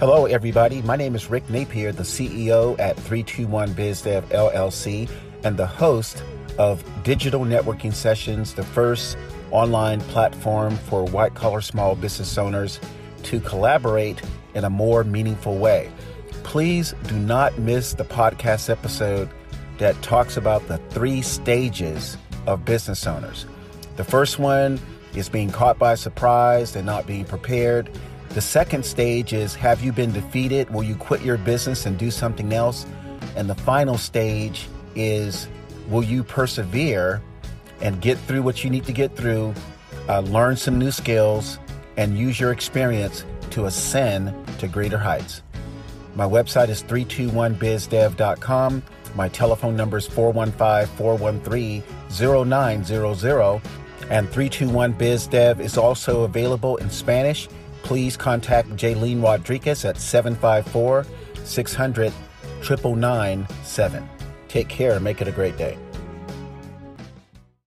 Hello, everybody. My name is Rick Napier, the CEO at 321 BizDev LLC and the host of Digital Networking Sessions, the first online platform for white collar small business owners to collaborate in a more meaningful way. Please do not miss the podcast episode that talks about the three stages of business owners. The first one is being caught by surprise and not being prepared. The second stage is have you been defeated? Will you quit your business and do something else? And the final stage is will you persevere and get through what you need to get through, uh, learn some new skills, and use your experience to ascend to greater heights? My website is 321bizdev.com. My telephone number is 415 413 0900. And 321 BizDev is also available in Spanish please contact Jaylene Rodriguez at 754 600 9997. Take care make it a great day.